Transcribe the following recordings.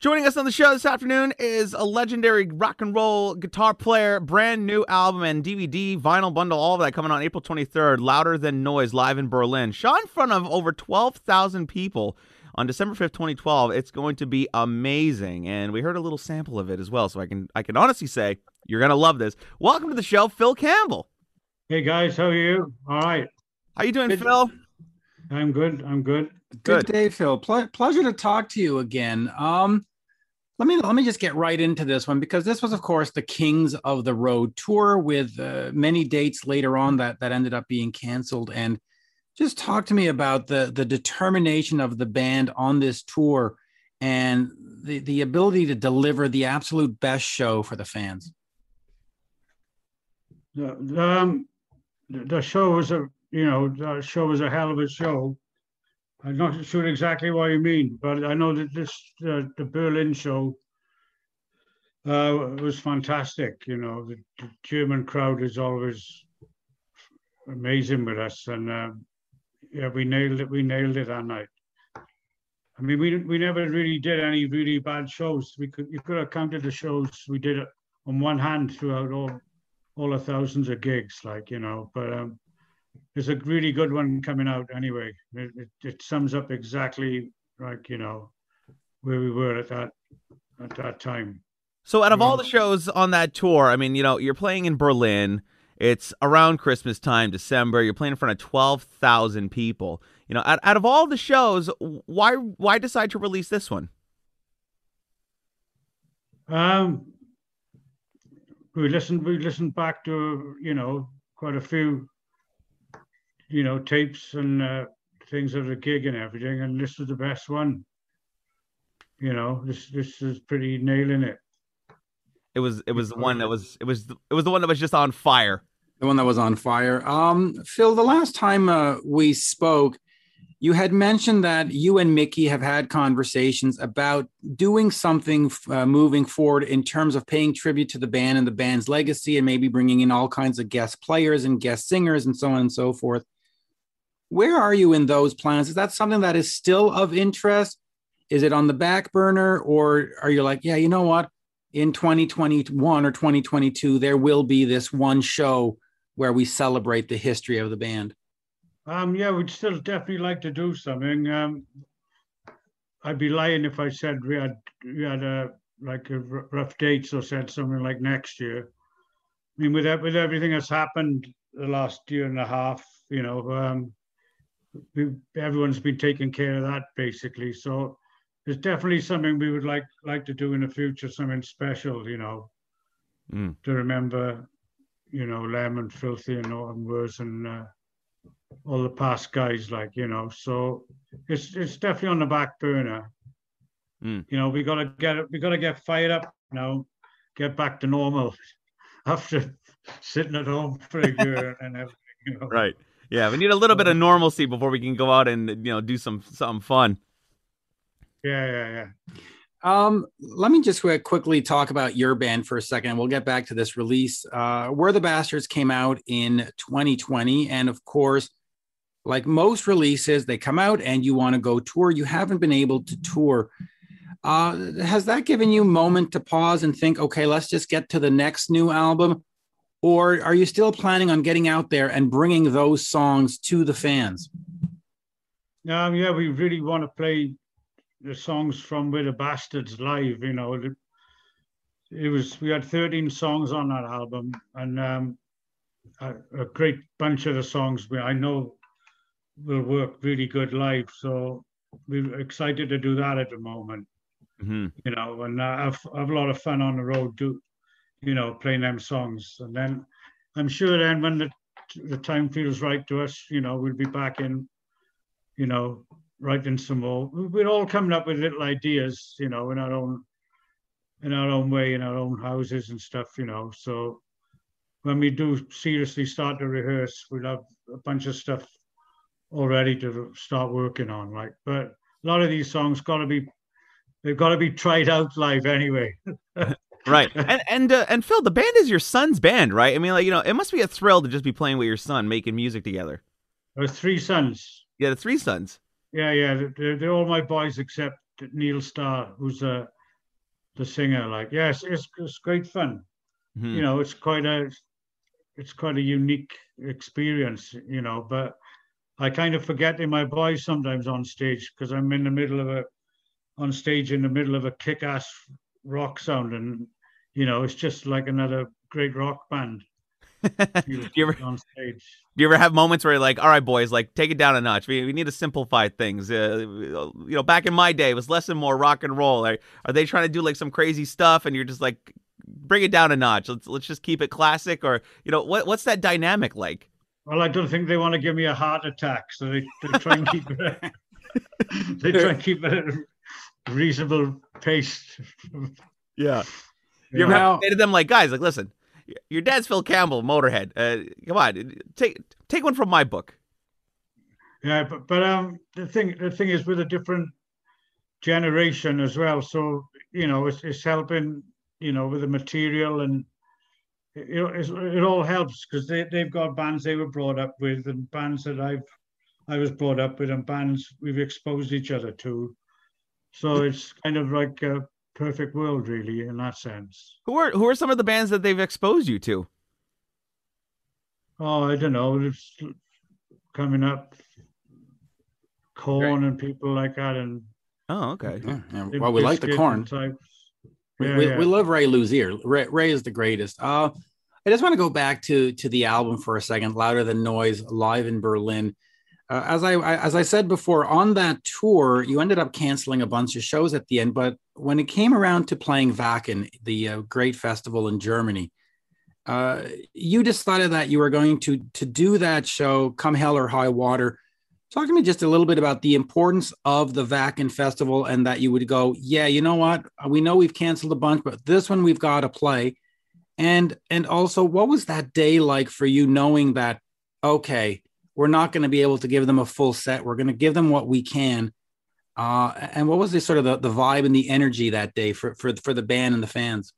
Joining us on the show this afternoon is a legendary rock and roll guitar player, brand new album and DVD, vinyl bundle, all of that coming on April 23rd, Louder Than Noise, live in Berlin. Shot in front of over 12,000 people on December 5th, 2012. It's going to be amazing. And we heard a little sample of it as well, so I can I can honestly say you're going to love this. Welcome to the show, Phil Campbell. Hey guys, how are you? All right. How you doing, good. Phil? I'm good. I'm good. Good, good day, Phil. Ple- pleasure to talk to you again. Um, let me let me just get right into this one because this was, of course, the Kings of the Road tour with uh, many dates later on that that ended up being canceled. And just talk to me about the the determination of the band on this tour and the the ability to deliver the absolute best show for the fans. The, um, the show was a you know the show was a hell of a show. I'm not sure exactly what you mean, but I know that this uh, the Berlin show uh, was fantastic. You know, the, the, German crowd is always amazing with us, and uh, yeah, we nailed it. We nailed it that night. I mean, we we never really did any really bad shows. We could you could have counted the shows we did on one hand throughout all all the thousands of gigs, like you know. But um, there's a really good one coming out anyway. It, it, it, sums up exactly like you know where we were at that at that time. So out of all the shows on that tour, I mean, you know, you're playing in Berlin. It's around Christmas time, December. You're playing in front of twelve thousand people. You know, out, out of all the shows, why why decide to release this one? Um, we listened we listened back to you know quite a few you know, tapes and uh, things of the gig and everything, and this was the best one. You know, this this is pretty nailing it. It was it was the one that was it was it was the one that was just on fire. The one that was on fire. Um, Phil, the last time uh, we spoke, you had mentioned that you and Mikkey have had conversations about doing something uh, moving forward in terms of paying tribute to the band and the band's legacy, and maybe bringing in all kinds of guest players and guest singers and so on and so forth. Where are you in those plans? Is that something that is still of interest? Is it on the back burner, or are you like, yeah, you know what? In 2021 or 2022, there will be this one show where we celebrate the history of the band. Um, yeah, we'd still definitely like to do something. Um, I'd be lying if I said we had we had a like a rough dates or said something like next year. I mean, with with everything that's happened the last year and a half, you know, um, we, everyone's been taking care of that basically. So it's definitely something we would like like to do in the future, something special, you know, mm. to remember, you know, Lemmy, Philthy, and Autumn Wars, and uh, all the past guys, like you know. So it's it's definitely on the back burner. Mm. You know, we gotta get we gotta get fired up now, get back to normal after sitting at home for a year and everything. You know? Right. Yeah, we need a little bit of normalcy before we can go out and you know do some something fun. Yeah, yeah, yeah. Um, let me just quickly talk about your band for a second. We'll get back to this release. Uh, Where the Bastards came out in 2020, and of course, like most releases, they come out and you want to go tour. You haven't been able to tour. Uh, has that given you a moment to pause and think, okay, let's just get to the next new album? Or are you still planning on getting out there and bringing those songs to the fans? Um, yeah, we really want to play the songs from Where the Bastards live. You know, it was we had 13 songs on that album, and um, a, a, great bunch of the songs we I know will work really good live. So we're excited to do that at the moment. Mm-hmm. You know, and uh, have, have a lot of fun on the road do, you know, playing them songs. And then I'm sure then when the the time feels right to us, you know, we'll be back in, you know, writing some more. We're all coming up with little ideas, you know, in our own in our own way, in our own houses and stuff, you know. So when we do seriously start to rehearse, we'll have a bunch of stuff already to start working on. right? but a lot of these songs got to be they've got to be tried out live anyway. right. And and uh, and Phil, the band is your son's band, right? I mean, like you know, it must be a thrill to just be playing with your son, making music together. There's three sons. Yeah, the three sons. Yeah, yeah, they're, they're all my boys except Neil Starr, who's a the singer. Like, yes, it's, it's great fun. Mhm. You know, it's quite a it's quite a unique experience. You know, but I kind of forget in my boys sometimes on stage because I'm in the middle of a on stage in the middle of a kick-ass rock sound, and you know, it's just like another great rock band. do you ever on stage. do you ever have moments where you're like, all right, boys, like take it down a notch. We, we need to simplify things. Uh, you know, back in my day, it was less and more rock and roll. Are, are they trying to do like some crazy stuff, and you're just like, bring it down a notch. Let's let's just keep it classic, or you know, what what's that dynamic like? Well, I don't think they want to give me a heart attack, so they, they try and keep it. they try and keep it reasonable pace. Yeah. You You ever know? Now- have to say to them like, guys, like, listen, your dad's Phil Campbell, Motorhead. Uh, come on, take take one from my book. Yeah, but but um, the thing the thing is with a different generation as well. So you know, it's, it's helping you know with the material and you know it's, it all helps because they they've got bands they were brought up with and bands that I've I was brought up with and bands we've exposed each other to. So it's kind of like a perfect world, really, in that sense. Who are who are some of the bands that they've exposed you to? Oh, I don't know. It's coming up, Korn and people like that, and Oh, okay. Yeah, yeah. Well, we like the Korn. Types. We, Yeah, we, yeah. we love Ray Luzier. Ray, Ray is the greatest. Uh, I just want to go back to to the album for a second. Louder than noise, live in Berlin. Uh, as I, I as I said before, on that tour, you ended up canceling a bunch of shows at the end. But when it came around to playing Wacken, the uh, great festival in Germany, uh, you decided that you were going to to do that show, come hell or high water. Talk to me just a little bit about the importance of the Wacken Festival and that you would go, yeah, you know what? We know we've canceled a bunch, but this one we've got to play. And and also, what was that day like for you, knowing that okay, we're not going to be able to give them a full set. We're going to give them what we can. Uh, and what was the sort of the, the vibe and the energy that day for, for for the band and the fans?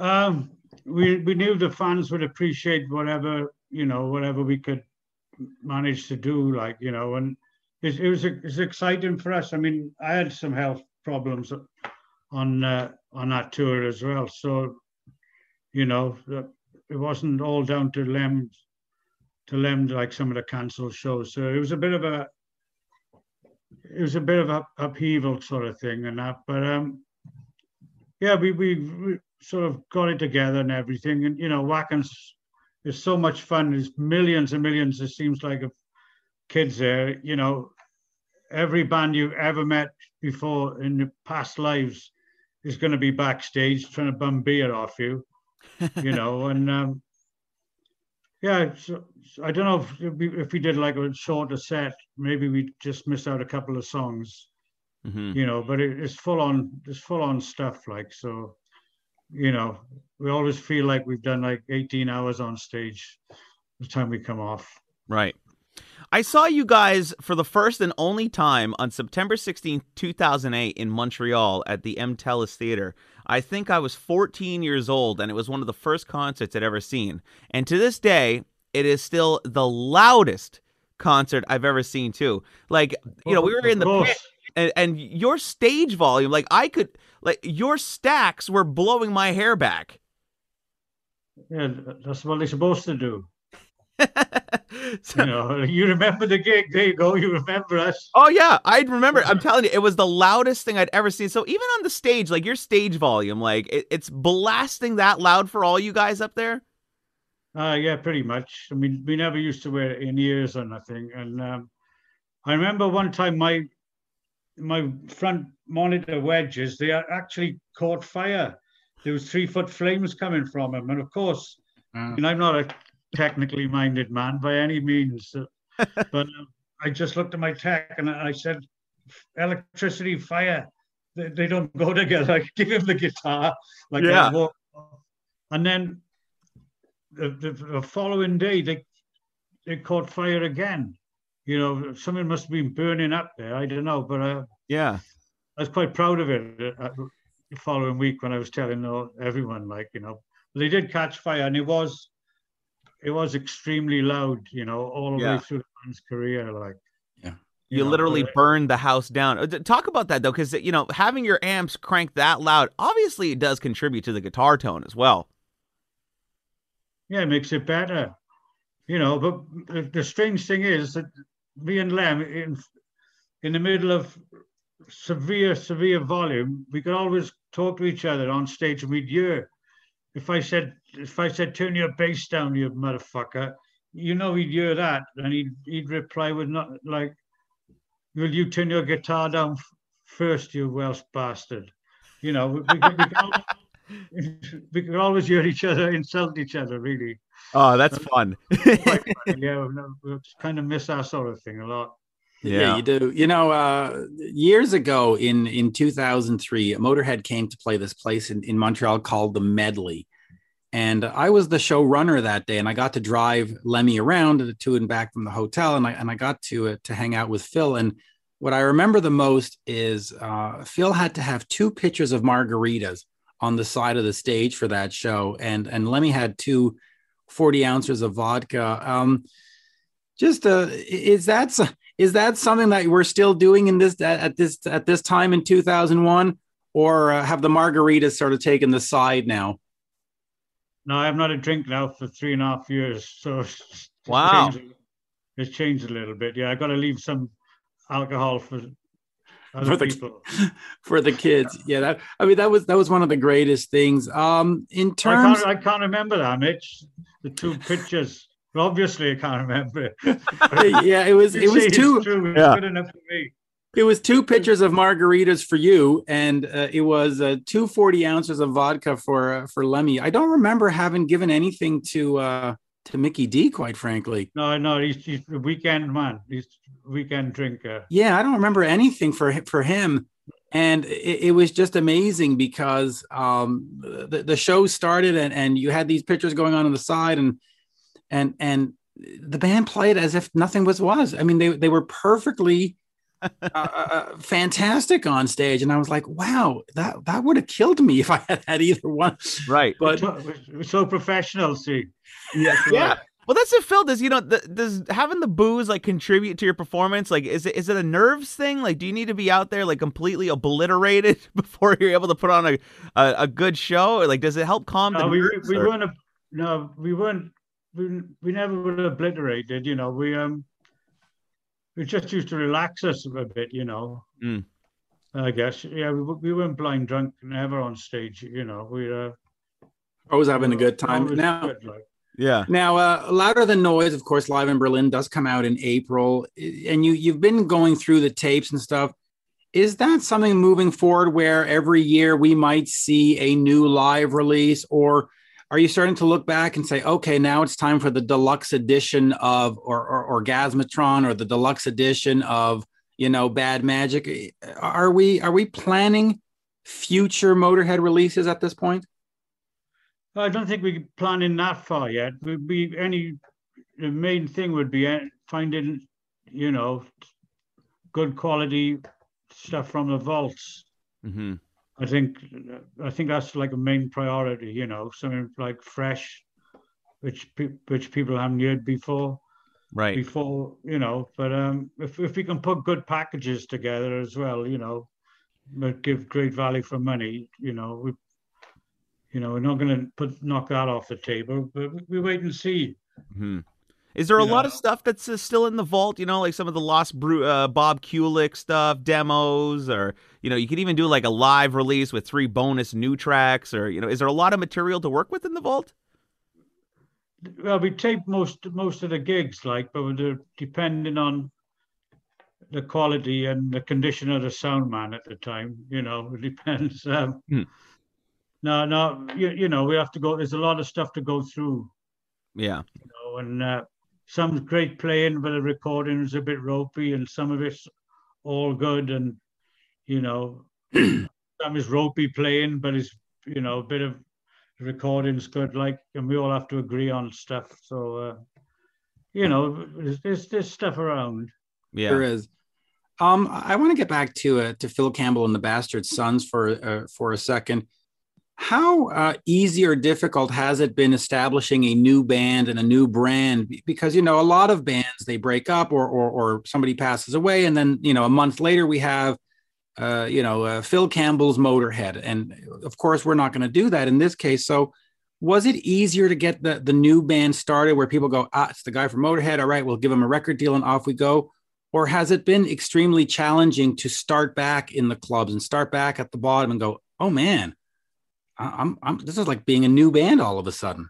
Um, we we knew the fans would appreciate whatever you know whatever we could manage to do, like you know, and it, it was it was exciting for us. I mean, I had some health problems on uh, on that tour as well, so you know, it wasn't all down to Lem to Lem like some of the cancelled shows. So it was a bit of a it was a bit of a upheaval sort of thing and that, but um yeah, we, we we sort of got it together and everything. And you know, Wacken's is so much fun. There's millions and millions, it seems like, of kids there. You know, every band you've ever met before in your past lives is going to be backstage trying to bum beer off you. You know, and um, yeah, so, so I don't know if, if we, if we did like a shorter set, maybe we just missed out a couple of songs hmm you know but it, it's full on it's full on stuff like so you know we always feel like we've done like 18 hours on stage the time we come off Right. I saw you guys for the first and only time on September 16, 2008 in Montreal at the MTelus Theater. I think I was 14 years old and it was one of the first concerts I'd ever seen. And to this day, it is still the loudest concert I've ever seen too. Like, you know, we were in the pit and, and your stage volume, like I could like your stacks were blowing my hair back. yeah that's what they're supposed to do So- you know you remember the gig there you go you remember us Oh yeah, I remember. I'm telling you, it was the loudest thing I'd ever seen. So even on the stage, like your stage volume, like it, it's blasting that loud for all you guys up there. uh yeah pretty much i mean we never used to wear in ears or nothing and um i remember one time my my front monitor wedges they actually caught fire there was three foot flames coming from them and of course Uh, and I'm not a technically minded man by any means, uh, but um, I just looked at my tech and I said, electricity, fire, they, they don't go together. I give him the guitar, like Yeah. and then the, the, the following day they they caught fire again. You know, something must have been burning up there. I don't know, but uh, Yeah. I was quite proud of it uh, the following week when I was telling everyone, like you know, they did catch fire, and it was, it was extremely loud, you know, all the Yeah. way through the band's career. Like, yeah, You, know, literally but- burned the house down. Uh, Talk about that though, because you know having your amps cranked that loud, obviously it does contribute to the guitar tone as well. Yeah, it makes it better. You know, but the, the strange thing is that me and Lem, in, in the middle of severe, severe volume, we could always talk to each other on stage and we'd hear. If I said, if I said, turn your bass down, you motherfucker, you know he'd hear that. And he'd, he'd reply with not like, will you turn your guitar down f- first, you Welsh bastard? You know, we, we, could- we, could always, we could always hear each other insult each other, really Oh, that's fun. quite yeah, we we kind of miss that sort of thing a lot. Yeah. Yeah. you do. You know, uh, years ago in in 2003, Motorhead came to play this place in, in Montreal called the Medley. And I was the showrunner that day, and I got to drive Lemmy around to and back from the hotel, and I and I got to uh, to hang out with Phil. And what I remember the most is uh, Phil had to have two pitchers of margaritas on the side of the stage for that show, and and Lemmy had two 40 ounces of vodka. Um, just uh, is that is that something that we're still doing in this at at this at this time in 2001 or uh, have the margaritas sort of taken the side now No, I've not a drink now for three and a half years, so it's, it's changed, it's changed a little bit. Yeah, I got to leave some alcohol for other For the- people. for the kids yeah that i mean that was that was one of the greatest things um in I terms can't, I can't remember that, Mitch. The two pictures. Well, obviously, I can't remember it. yeah it was it say was it's two true, it's Yeah. good enough for me. It was two pitchers of margaritas for you and uh, it was uh, two 40 ounces of vodka for uh, for lemmy i don't remember having given anything to uh to Mikkey Dee quite frankly No, no, he's, he's a weekend man. He's weekend drinker. Yeah, I don't remember anything for for him, and it, it was just amazing because um, the the show started and and you had these pictures going on on the side and and and the band played as if nothing was was. I mean, they they were perfectly. uh, uh, fantastic on stage, and I was like, "Wow, that that would have killed me if I had had either one." Right. But We're so- we're so professional, see. Yeah. Well, that's it, Phil. Does you know the, does having the booze like contribute to your performance? Like, is it is it a nerves thing? Like, do you need to be out there like completely obliterated before you're able to put on a a, a good show? Or like, does it help calm the No, we, nerves? we or- weren't. A, no, we weren't. We, we never were obliterated. You know, we um, we just used to relax us a bit. You know, Mm. I guess. Yeah, we, we weren't blind drunk never on stage. You know, we uh, always having a good time. always Now, good, like. Yeah. Now, uh, Louder Than Noise, of course, live in Berlin does come out in April, and you you've been going through the tapes and stuff. Is that something moving forward where every year we might see a new live release, or are you starting to look back and say, okay, now it's time for the deluxe edition of or, or Orgasmatron or the deluxe edition of you know Bad Magic? Are we are we planning future Motorhead releases at this point? I don't think we're planning that far yet. Would be any. The main thing would be uh, finding, you know, good quality stuff from the vaults. hmm I think I think that's like a main priority, you know, something like fresh, which pe- which people haven't heard before. Right. Before, you know, but um, if if we can put good packages together as well, you know, but give great value for money, you know, we, you know, we're not going to put knock that off the table, but we, we wait and see. hmm Is there a lot of stuff that's uh, still in the vault? You know, like some of the lost Bru- uh, Bob Kulick stuff, demos, or you know, you could even do like a live release with three bonus new tracks, or you know, is there a lot of material to work with in the vault? Well, we tape most most of the gigs, like, but depending on the quality and the condition of the sound man at the time. You know, it depends. Um, Hmm. No, no, you, you know, we have to go. There's a lot of stuff to go through. Yeah. You know, and uh, some great playing, but the recording is a bit ropey, and some of it's all good, and you know, some is ropey playing, but it's you know a bit of recording's good. Like, and we all have to agree on stuff. So, uh, you know, there's, there's there's stuff around. Yeah. There is. Um, I want to get back to uh, to Phil Campbell and the Bastard Sons for uh, for a second. How uh, easy or difficult has it been establishing a new band and a new brand? Because you know a lot of bands they break up or or, or somebody passes away, and then you know a month later we have uh, you know uh, Phil Campbell's Motorhead, and of course we're not going to do that in this case. So was it easier to get the the new band started where people go, ah, it's the guy from Motorhead. All right, we'll give him a record deal and off we go. Or has it been extremely challenging to start back in the clubs and start back at the bottom and go, oh man, I'm, I'm this is like being a new band all of a sudden.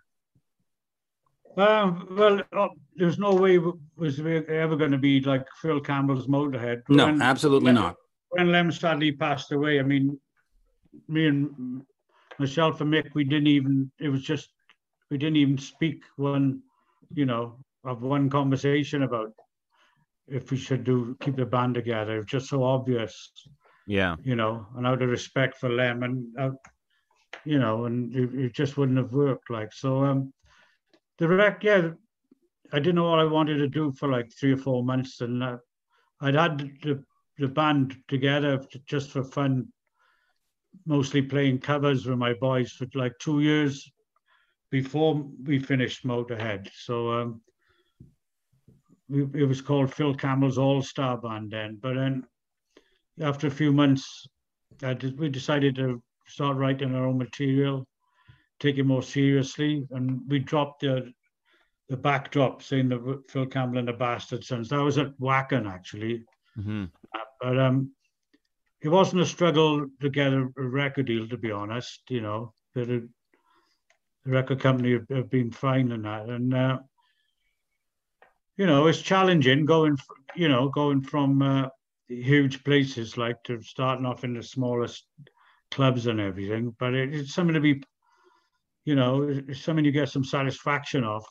Um, well, uh, there's no way was ever going to be like Phil Campbell's Motorhead. No, when, absolutely when, not. When Lem sadly passed away, I mean, me and myself and Mick, we didn't even. It was just we didn't even speak one, you know, of one conversation about if we should do keep the band together. It was just so obvious. Yeah. You know, and out of respect for Lem and out, you know, and it, it, just wouldn't have worked. Like so, um, the rec, yeah, I didn't know what I wanted to do for like three or four months, and uh, I'd had the the band together just for fun, mostly playing covers with my boys for like two years before we finished Motorhead. So um, it was called Phil Campbell's All Star Band then. But then after a few months, did, we decided to start writing our own material, take it more seriously, and we dropped the the backdrop saying the Phil Campbell and the Bastard Sons. That was at Wacken actually, mm-hmm. uh, but um, it wasn't a struggle to get a, a record deal, to be honest. You know, the record company have, have, been fine in that, and uh, you know, it's challenging going, you know, going from uh, huge places like to starting off in the smallest clubs and everything. But it, it's something to be, you know, it's something you get some satisfaction of,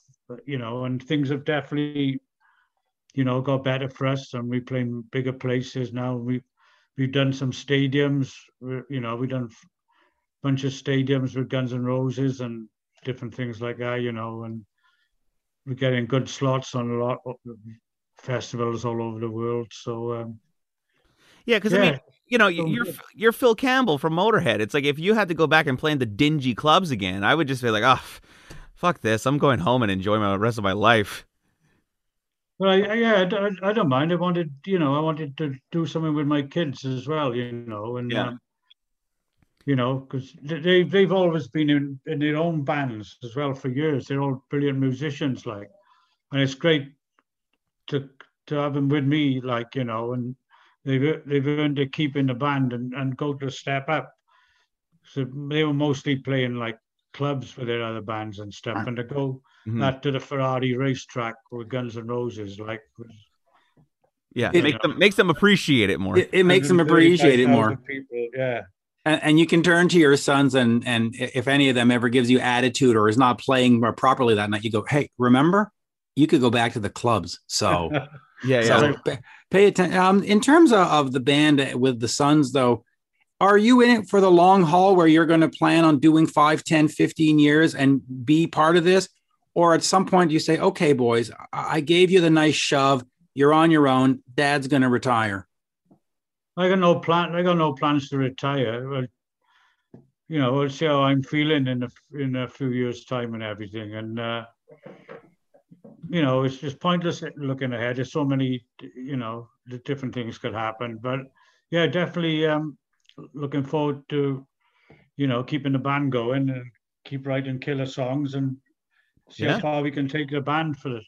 you know, and things have definitely, you know, got better for us, and we play in bigger places now. We we've done some stadiums, you know, we've done a bunch of stadiums with Guns and Roses and different things like that, you know, and we're getting good slots on a lot of festivals all over the world. So um, yeah, because yeah. I mean, you know, you're you're Phil Campbell from Motorhead. It's like if you had to go back and play in the dingy clubs again, I would just be like, oh, fuck this. I'm going home and enjoying the rest of my life. Well, I, yeah, I, I, don't mind. I wanted, you know, I wanted to do something with my kids as well, you know, and yeah. Um, you know, because they they've always been in, in their own bands as well for years. They're all brilliant musicians, like, and it's great to to have them with me, like, you know, and they've they've earned a keep in the band and, and go to step up. So they were mostly playing like clubs with their other bands and stuff, and to go mm-hmm. that to the Ferrari racetrack with Guns and Roses, like. Yeah, it make them makes them appreciate it more. It, it makes them appreciate it more. People, yeah. And, and, you can turn to your sons, and and if any of them ever gives you attitude or is not playing properly that night, you go, "Hey, remember, you could go back to the clubs." So Yeah, yeah. So pay attention. Um, in terms of, of the band with the Sons, though, are you in it for the long haul where you're going to plan on doing 5, 10, 15 years and be part of this? Or at some point you say, okay, boys, I gave you the nice shove. You're on your own. Dad's going to retire. I got no plan. I got no plans to retire. But, you know, we'll see how I'm feeling in a, in a few years' time and everything. And, uh, you know, it's just pointless looking ahead. There's so many, you know, different things could happen. But yeah, definitely um, looking forward to, you know, keeping the band going and keep writing killer songs and see yeah. how far we can take the band for the,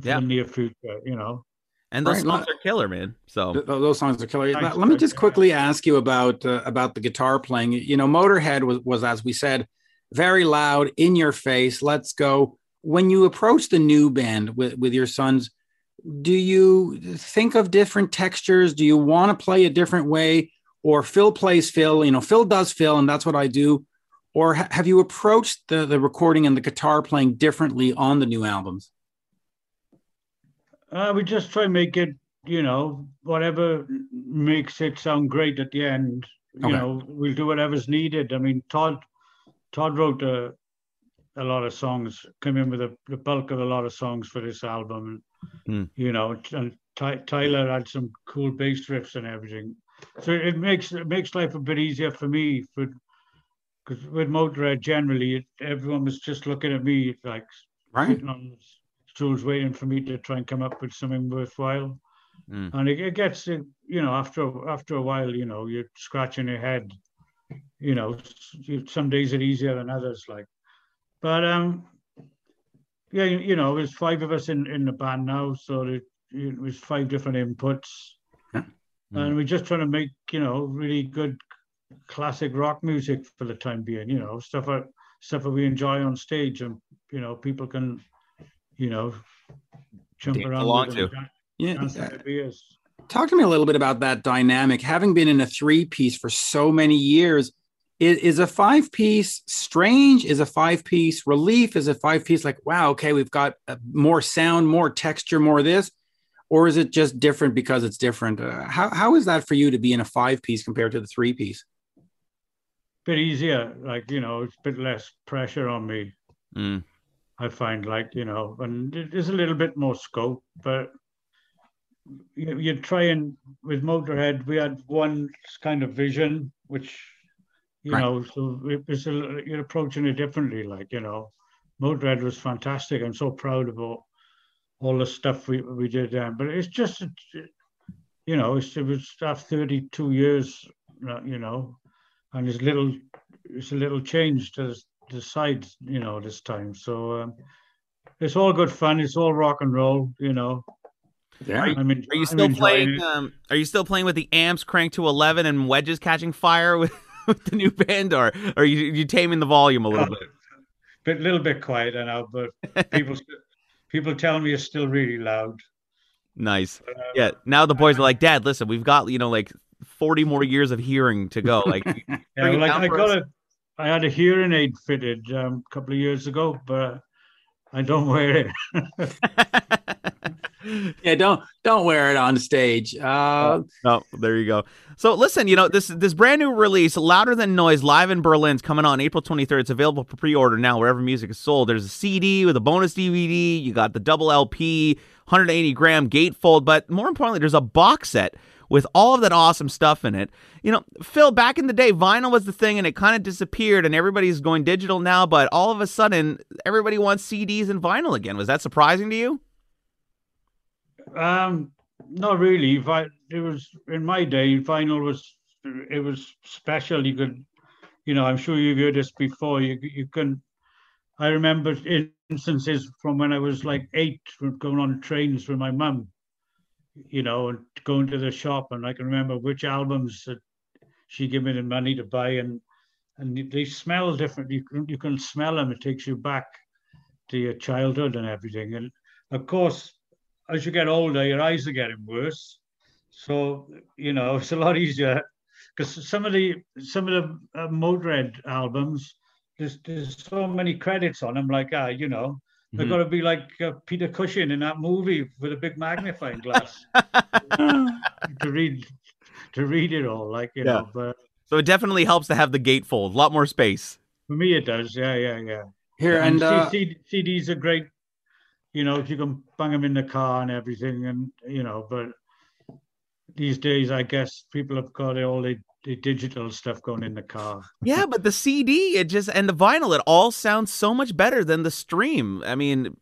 for yeah. the near future, you know. And those right. songs are killer, man. So those songs are killer. Let, let me just quickly ask you about uh, about the guitar playing. You know, Motorhead was was as we said, very loud, in your face. Let's go when you approach the new band with, with your sons, do you think of different textures? Do you want to play a different way? Or Phil plays Phil, you know, Phil does Phil, and that's what I do. Or ha- have you approached the, the recording and the guitar playing differently on the new albums? Uh, we just try and make it, you know, whatever makes it sound great at the end. You okay. know, we'll do whatever's needed. I mean, Todd Todd wrote a, a lot of songs, come in with a, the bulk of a lot of songs for this album. Mm. You know, and Ty, Tyler had some cool bass riffs and everything. So it makes it makes life a bit easier for me for because with Motorhead generally, it, everyone was just looking at me like Right. sitting on stools waiting for me to try and come up with something worthwhile. Mm. And it, it gets, you know, after after a while, you know, you're scratching your head. You know, some days are easier than others. Like, but um, yeah, you, you know, there's five of us in in the band now, so it, it was five different inputs, Yeah. and we're just trying to make you know really good classic rock music for the time being. You know, stuff that stuff that we enjoy on stage, and you know, people can, you know, jump Dance around along with to. and dan- Yeah. dance to. Talk to me a little bit about that dynamic. Having been in a three piece for so many years, is, is a five piece strange? Is a five piece relief? Is a five piece like, wow, okay, we've got uh, more sound, more texture, more this? Or is it just different because it's different? Uh, how, how is that for you to be in a five piece compared to the three piece? bit easier, like you know, it's a bit less pressure on me. Mm. I find, like you know, and there's a little bit more scope, but you you try and with Motorhead, we had one kind of vision, which you Right. know, so it was a, you're approaching it differently. Like you know, Motorhead was fantastic. I'm so proud of all, all the stuff we we did then. But it's just, you know, it's, it was after 32 years, uh, you know, and it's little, it's a little change to the, the sides, you know, this time. So um, it's all good fun. It's all rock and roll, you know. Yeah. I'm en- Are you still playing? Um, are you still playing with the amps cranked to eleven and wedges catching fire with, with the new band, or are you you taming the volume a little Uh, bit? bit little bit quieter now, but people people tell me it's still really loud. Nice. But, uh, Yeah. Now the boys are like, Dad, listen, we've got you know like forty more years of hearing to go. Like, yeah, like I got us. a, I had a hearing aid fitted um, a couple of years ago, but I don't wear it. Yeah, don't don't wear it on stage. Uh, Oh, there you go. So listen, you know this this brand new release, Louder Than Noise, live in Berlin's coming on April 23rd. It's available for pre-order now wherever music is sold. There's a CD with a bonus DVD. You got the double LP, 180 gram gatefold, but more importantly, there's a box set with all of that awesome stuff in it. You know, Phil, back in the day, vinyl was the thing, and it kind of disappeared, and everybody's going digital now. But all of a sudden, everybody wants CDs and vinyl again. Was that surprising to you? Um, not really. It was in my day. Vinyl was it was special. You could, you know, I'm sure you've heard this before. You you can. I remember instances from when I was like eight, going on trains with my mum. You know, and going to the shop, and I can remember which albums that she gave me the money to buy, and and they smell different. You can you can smell them. It takes you back to your childhood and everything. And of course, as you get older, your eyes are getting worse. So you know it's a lot easier because some of the some of the uh, Motorhead albums, there's there's so many credits on them. Like ah, you know, they've Mhm. got to be like uh, Peter Cushing in that movie with a big magnifying glass to read to read it all. Like you Yeah. know, but So it definitely helps to have the gatefold, a lot more space. for me it does. Yeah, yeah, yeah. here and C- uh, CDs are great. You know, if you can bang them in the car and everything, and you know, but these days, I guess people have got all the, the digital stuff going in the car. Yeah, but the CD, it just and the vinyl, it all sounds so much better than the stream. I mean,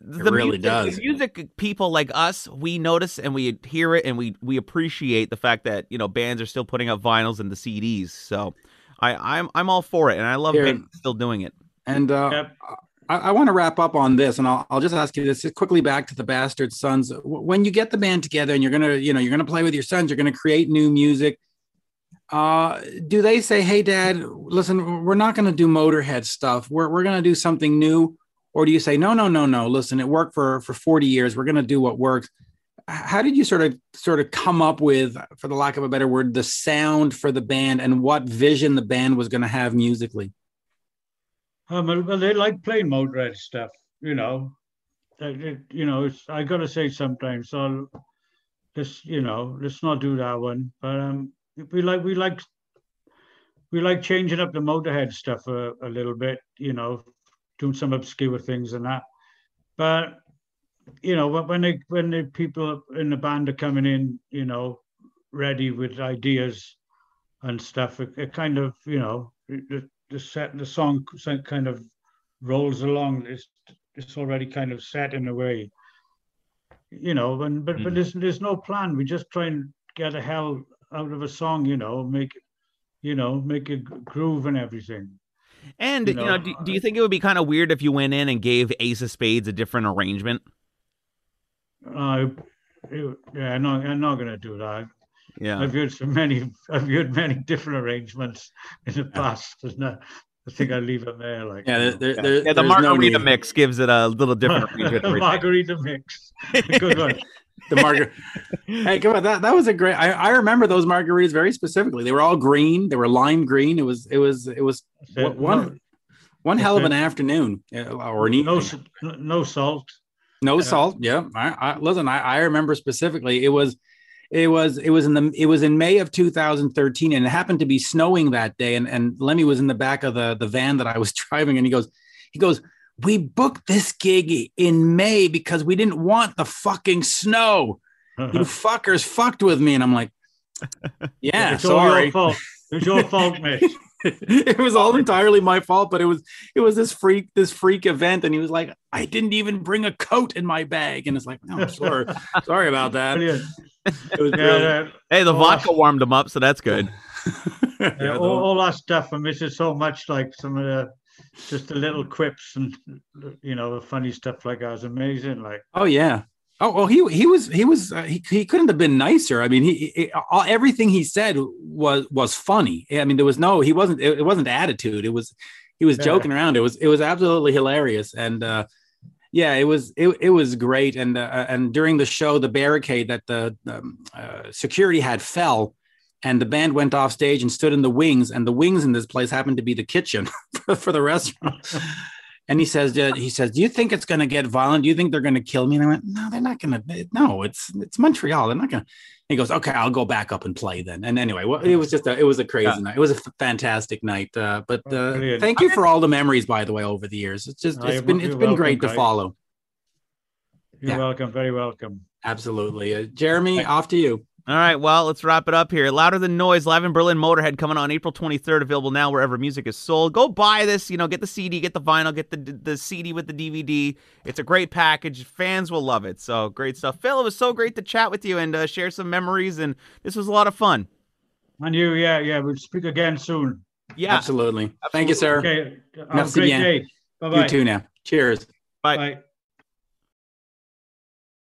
the really music, does. The music people like us, we notice and we hear it and we we appreciate the fact that you know bands are still putting out vinyls and the CDs. So I I'm I'm all for it, and I love Here- bands still doing it. and uh, Yep. I, I want to wrap up on this, and I'll, I'll just ask you this quickly back to the Bastard Sons. When you get the band together and you're gonna, you know, you're gonna play with your sons, you're gonna create new music. Uh, do they say, "Hey, Dad, listen, we're not gonna do Motorhead stuff. We're we're gonna do something new," or do you say, "No, no, no, no. Listen, it worked for for 40 years. We're gonna do what works." How did you sort of sort of come up with, for the lack of a better word, the sound for the band and what vision the band was going to have musically? Um, well, well, they like playing Motorhead stuff, you know. It, you know, I gotta say sometimes, so let's you know, let's not do that one. But um, we like we like we like changing up the Motorhead stuff a, a little bit, you know, doing some obscure things and that. But you know, when when they when the people in the band are coming in, you know, ready with ideas and stuff, it, it kind of you know, it- the set the song kind of rolls along. It's it's already kind of set in a way, you know. And but mm. but there's there's no plan. We just try and get a hell out of a song, you know, make you know make a groove and everything. And you know, you know do, do, you think it would be kind of weird if you went in and gave Ace of Spades a different arrangement? Uh, yeah, I'm not, I'm not going to do that. Yeah, I've heard so many. I've heard many different arrangements in the past. Yeah. Uh, I think I leave it there. Like yeah, there, there, yeah, the margarita no mix gives it a little different. the margarita mix, good one. the margarita. hey, come on, that that was a great. I, I remember those margaritas very specifically. They were all green. They were lime green. It was it was it was one one hell of an afternoon uh, or an no, no salt. No yeah. salt. Yeah. I, I, listen, I, I remember specifically. It was it was it was in the it was in May of 2013, and it happened to be snowing that day. And and Lemmy was in the back of the the van that I was driving, and he goes, he goes, we booked this gig in May because we didn't want the fucking snow. You fuckers fucked with me, and I'm like, yeah, it's sorry. all your fault. It's your fault, mate. it was all entirely my fault, but it was it was this freak this freak event, and he was like, I didn't even bring a coat in my bag, and it's like, no, sorry, sorry about that. Yeah, hey, the vodka that, warmed him up, so that's good. yeah, all, all, that stuff I miss it so much. Like some of the just the little quips and you know the funny stuff like that was amazing. Like oh yeah, Oh well, he he was he was uh, he, he couldn't have been nicer. I mean, he, he all, everything he said was was funny. I mean, there was no he wasn't it, it wasn't attitude. It was he was yeah. joking around. It was it was absolutely hilarious and. uh yeah, it was it, it was great, and uh, and during the show, the barricade that the um, uh, security had fell, and the band went off stage and stood in the wings, and the wings in this place happened to be the kitchen for, for the restaurant. And he says, uh, he says, do you think it's going to get violent? Do you think they're going to kill me? And I went, no, they're not going to. No, it's it's Montreal. They're not going to. He goes, okay, I'll go back up and play then. And anyway, well, it was just a, it was a crazy yeah. night. It was a fantastic night. Uh, but uh, thank you for all the memories, by the way, over the years. It's just it's been it's been great to follow. You're yeah. welcome. Very welcome. Absolutely, uh, Jeremy. Off to you. All right, well, let's wrap it up here. Louder Than Noise, live in Berlin Motorhead coming on April 23rd, available now wherever music is sold. Go buy this, you know, get the CD, get the vinyl, get the the CD with the DVD. It's a great package. Fans will love it. So great stuff. Phil, it was so great to chat with you and uh, share some memories, and this was a lot of fun. And you, yeah, yeah, we'll speak again soon. Yeah, absolutely. absolutely. Thank you, sir. Okay, have a great bien. day. Bye bye. You too now. Cheers. Bye. Bye.